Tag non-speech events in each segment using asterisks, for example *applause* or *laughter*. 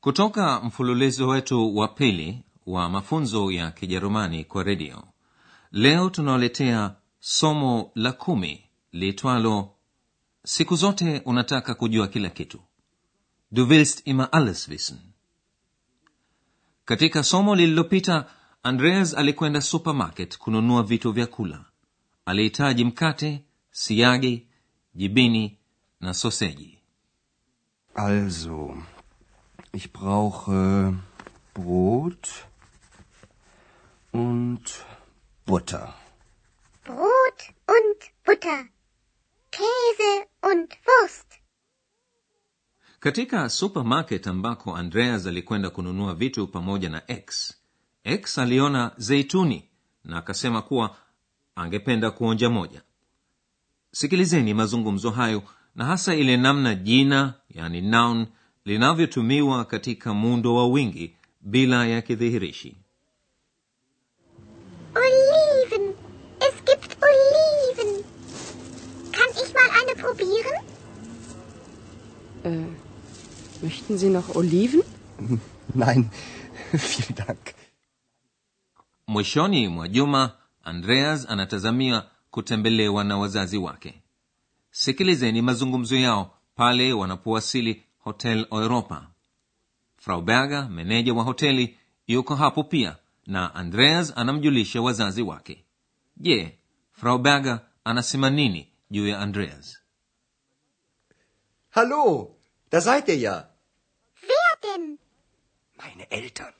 kutoka mfululizo wetu wa pili wa mafunzo ya kijerumani kwa redio leo tunaoletea somo la kumi liitwalo siku zote unataka kujua kila kitu. Du willst immer alles wissen. Katika somo lililopita andreas alikwenda supermarket kununua vitu vya kula. Alihitaji mkate siagi jibini na soseji. Also, ich brauche Brot und Butter. Brot und Butter, Käse und Wurst. katika supermarket ambako andreas alikwenda kununua vitu pamoja na x x aliona zeituni na akasema kuwa angependa kuonja moja sikilizeni mazungumzo hayo na hasa ile namna jina yani noun linavyotumiwa katika muundo wa wingi bila ya kidhihirishi Oliven. Es gibt Oliven. Kann ich mal eine probieren? Möchten Sie noch Oliven? *laughs* Nein, *laughs* vielen Dank. mwishoni mwa juma andreas anatazamia kutembelewa na wazazi wake sikilizeni mazungumzo yao pale wanapowasili hotel europa frau berger meneja wa hoteli yuko hapo pia na andreas anamjulisha wazazi wake je frau berger anasema nini juu ya andreas Hallo, da seid ihr ja. Wer denn? Meine Eltern.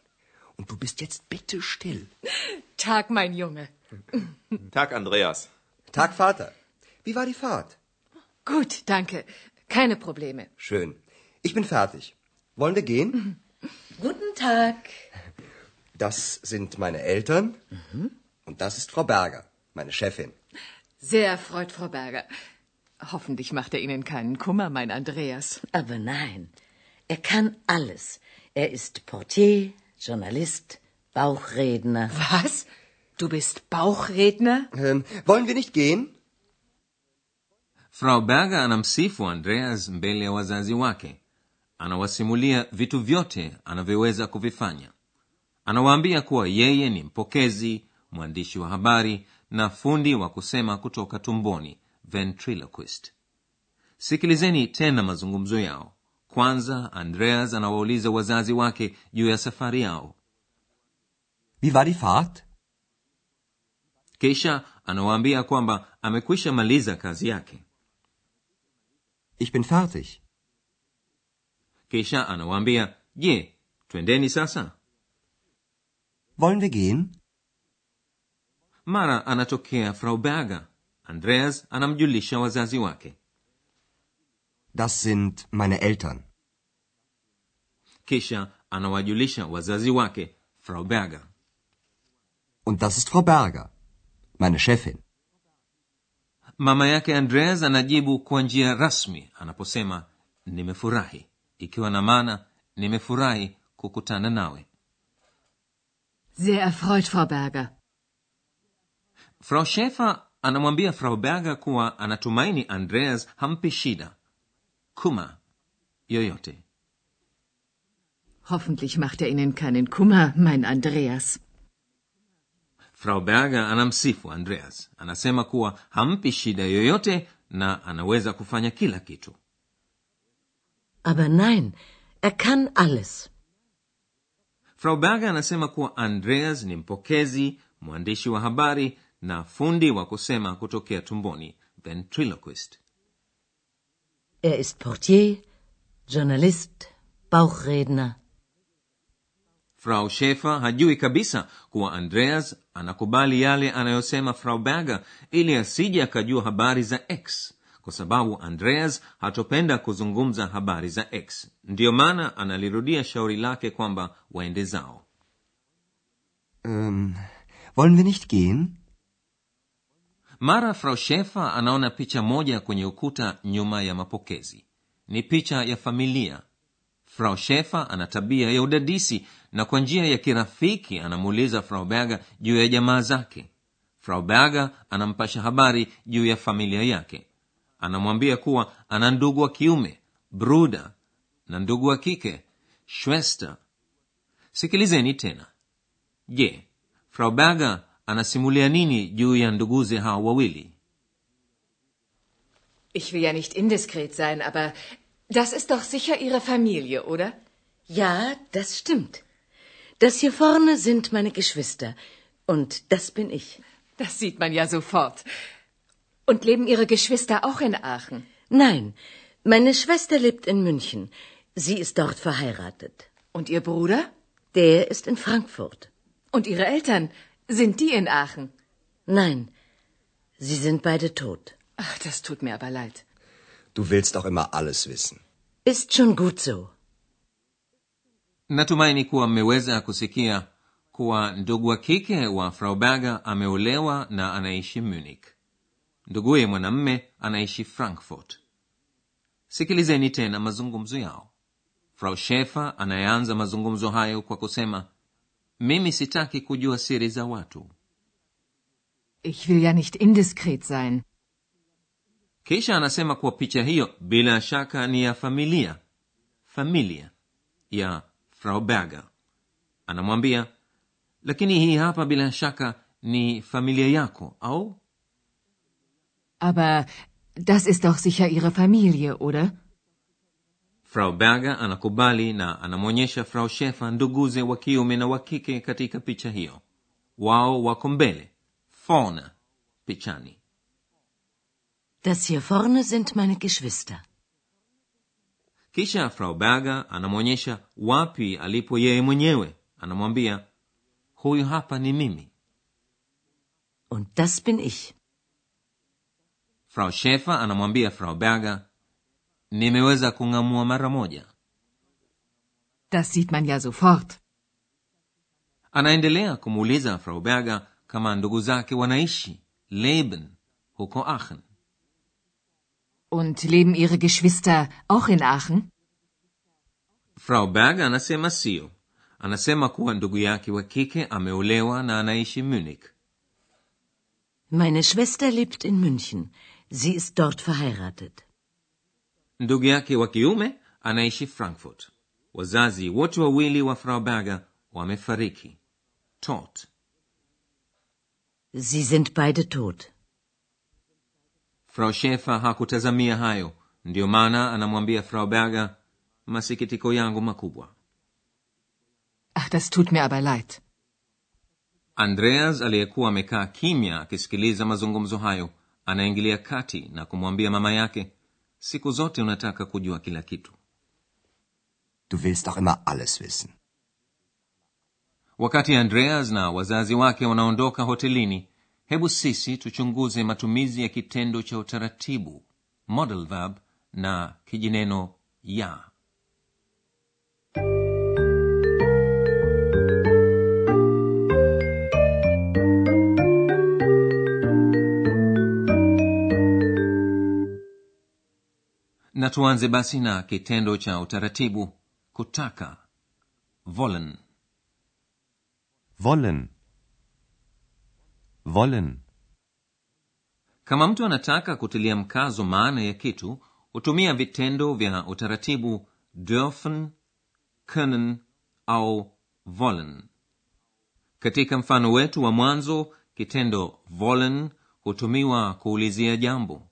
Und du bist jetzt bitte still. Tag, mein Junge. Tag, Andreas. Tag, Vater. Wie war die Fahrt? Gut, danke. Keine Probleme. Schön. Ich bin fertig. Wollen wir gehen? *laughs* Guten Tag. Das sind meine Eltern. Und das ist Frau Berger, meine Chefin. Sehr erfreut, Frau Berger. Hoffentlich macht er Ihnen keinen Kummer, mein Andreas. Aber nein, er kann alles. Er ist Portier, Journalist, Bauchredner. Was? Du bist Bauchredner? Ähm, wollen wir nicht gehen? frau berger anamsifu andreas mbele wazazi wake anawasimulia vitu vyote anavyoweza kuvifanya. Anawaambia kuwa yeye ni mpokezi mwandishi wa habari na fundi wa kusema kutoka tumboni ventriloquist. Sikilizeni tena mazungumzo yao. Kwanza andreas anawauliza wazazi wake juu ya safari yao. Wie war die Fahrt? kisha anawaambia kwamba amekwisha maliza kazi yake. Ich bin fertig. Kisha anawaambia je twendeni sasa Wollen wir gehen? mara anatokea frau berger andreas anamjulisha wazazi wake Das sind meine Eltern. kisha anawajulisha wazazi wake frau berger Und das ist Frau Berger, meine Chefin. mama yake andreas anajibu kwa njia rasmi anaposema nimefurahi ikiwa na maana nimefurahi kukutana nawe. Sehr erfreut, Frau Berger. frau shefer anamwambia frau berger kuwa anatumaini andreas hampi shida. Kuma yoyote. Hoffentlich macht er Ihnen keinen Kummer, mein Andreas. frau berger anamsifu andreas. Anasema kuwa hampi shida yoyote na anaweza kufanya kila kitu Aber nein, er kann alles. frau berger anasema kuwa andreas ni mpokezi mwandishi wa habari na fundi wa kusema kutokea tumboni ventriloquist Er ist Portier, Journalist, Bauchredner. frau shefer hajui kabisa kuwa andreas anakubali yale anayosema frau berger ili asije akajua habari za x kwa sababu andreas hatopenda kuzungumza habari za x. Ndiyo maana analirudia shauri lake kwamba waende zao. Um, wollen wir nicht gehen? mara frau shefa anaona picha moja kwenye ukuta nyuma ya mapokezi. Ni picha ya familia. Frau shefa ana tabia ya udadisi na kwa njia ya kirafiki anamuuliza frau berger juu ya jamaa zake. Frau berger anampasha habari juu ya familia yake anamwambia kuwa ana ndugu wa kiume bruda na ndugu wa kike schwester sikilizeni tena je frau berger anasimulia nini juu ya nduguze hao wawili Ich will ja nicht indiskret sein, aber das ist doch sicher Ihre Familie, oder? Ja, das stimmt. Das hier vorne sind meine Geschwister. Und das bin ich. Das sieht man ja sofort. Und leben Ihre Geschwister auch in Aachen? Nein, meine Schwester lebt in München. Sie ist dort verheiratet. Und Ihr Bruder? Der ist in Frankfurt. Und Ihre Eltern? Sind die in Aachen? Nein, sie sind beide tot. Ach, das tut mir aber leid. Du willst auch immer alles wissen. Ist schon gut so. natumaini kuwa mmeweza kusikia kuwa ndugu wa kike wa frau berger ameolewa na anaishi munich nduguye mwanamme anaishi frankfurt. Sikilizeni tena mazungumzo yao. Frau shefer anayeanza mazungumzo hayo kwa kusema mimi sitaki kujua siri za watu. Ich will ja nicht indiskret sein. kisha anasema kuwa picha hiyo bila shaka ni ya familia. Familia ya frau berger. Anamwambia lakini hii hapa bila shaka ni familia yako au Aber das ist doch sicher Ihre Familie, oder? frau berger anakubali na anamwonyesha frau shefa nduguze wa kiume na wa kike katika picha hiyo wao wako mbele vorne pichani Das hier vorne sind meine Geschwister. kisha frau berger anamwonyesha wapi alipo yeye mwenyewe anamwambia huyu hapa ni mimi Und das bin ich. Frau shefer anamwambia frau berger nimeweza kung'amua mara moja Das sieht man ja sofort. anaendelea kumuuliza frau berger kama ndugu zake wanaishi leben huko aachen Und leben Ihre Geschwister auch in Aachen? frau berger anasema sio anasema kuwa ndugu yake wa kike ameolewa na anaishi munich Meine Schwester lebt in München. Sie ist dort verheiratet. ndugu yake wa kiume anaishi frankfurt wazazi wote wawili wa frau berger wamefariki tot Sie sind beide tot. frau Schäfer hakutazamia hayo ndiyo maana anamwambia frau berger masikitiko yangu makubwa Ach, das tut mir aber leid. andreas aliyekuwa amekaa kimya akisikiliza mazungumzo hayo anaingilia kati na kumwambia mama yake siku zote unataka kujua kila kitu Du willst doch immer alles wissen. wakati andreas na wazazi wake wanaondoka hotelini hebu sisi tuchunguze matumizi ya kitendo cha utaratibu model verb na kijineno ya na tuanze basi na kitendo cha utaratibu. Kutaka. Wollen. Wollen. Wollen. kama mtu anataka kutilia mkazo maana ya kitu hutumia vitendo vya utaratibu. Dürfen können au wollen. Katika mfano wetu wa mwanzo kitendo wollen hutumiwa kuulizia jambo.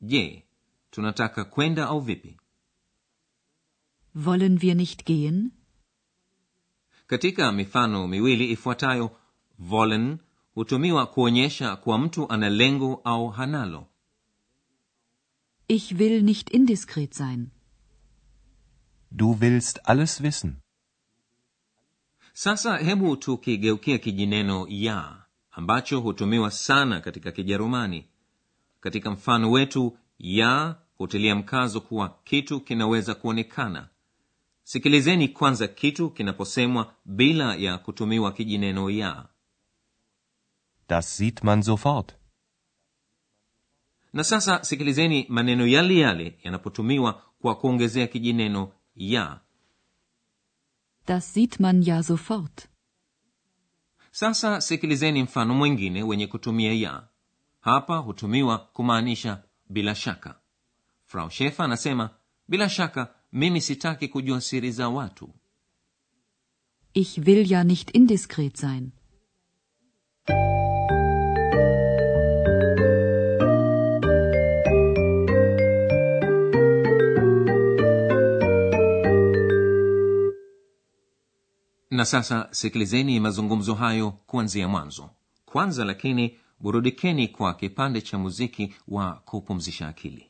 Je tunataka kwenda au vipi Wollen wir nicht gehen? katika mifano miwili ifuatayo wollen hutumiwa kuonyesha kuwa mtu ana lengo au hanalo Ich will nicht indiskret sein. Du willst alles wissen. sasa hebu tukigeukia kijineno ya ambacho hutumiwa sana katika kijerumani katika mfano wetu ya hutilia mkazo kuwa kitu kinaweza kuonekana sikilizeni kwanza kitu kinaposemwa bila ya kutumiwa kijineno ya Das sieht man sofort. na sasa sikilizeni maneno yale yale yanapotumiwa kwa kuongezea kijineno ya Das sieht man ja sofort. sasa sikilizeni mfano mwingine wenye kutumia ya hapa hutumiwa kumaanisha bila shaka. Frau shefa anasema bila shaka mimi sitaki kujua siri za watu. Ich will ja nicht indiskret sein. na sasa sikilizeni mazungumzo hayo kuanzia mwanzo. Kwanza lakini burudikeni kwa kipande cha muziki wa kupumzisha akili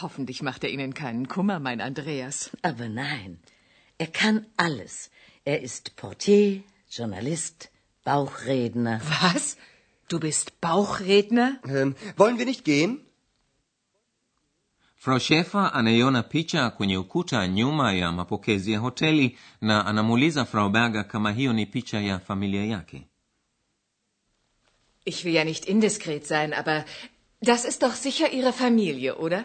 Hoffentlich macht er Ihnen keinen Kummer, mein Andreas. Aber nein, er kann alles. Er ist Portier, Journalist, Bauchredner. Was? Du bist Bauchredner? Ähm, wollen wir nicht gehen? frau shefa anaiona picha kwenye ukuta nyuma ya mapokezi ya hoteli na anamuuliza frau berger kama hiyo ni picha ya familia yake Ich will ja nicht indiskret sein, aber das ist doch sicher Ihre Familie, oder?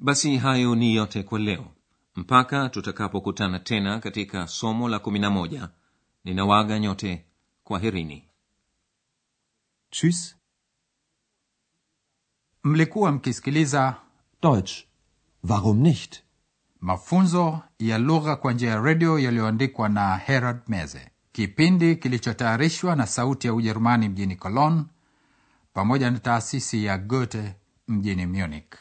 Basi hayo ni yote kwa leo mpaka tutakapokutana tena katika somo la kumi na moja ninawaga nyote kwaherini Tschüss. mlikuwa mkisikiliza Deutsch. Warum nicht? mafunzo ya lugha kwa njia ya redio yaliyoandikwa na herald meze kipindi kilichotayarishwa na sauti ya ujerumani mjini cologne pamoja na taasisi ya goethe mjini munich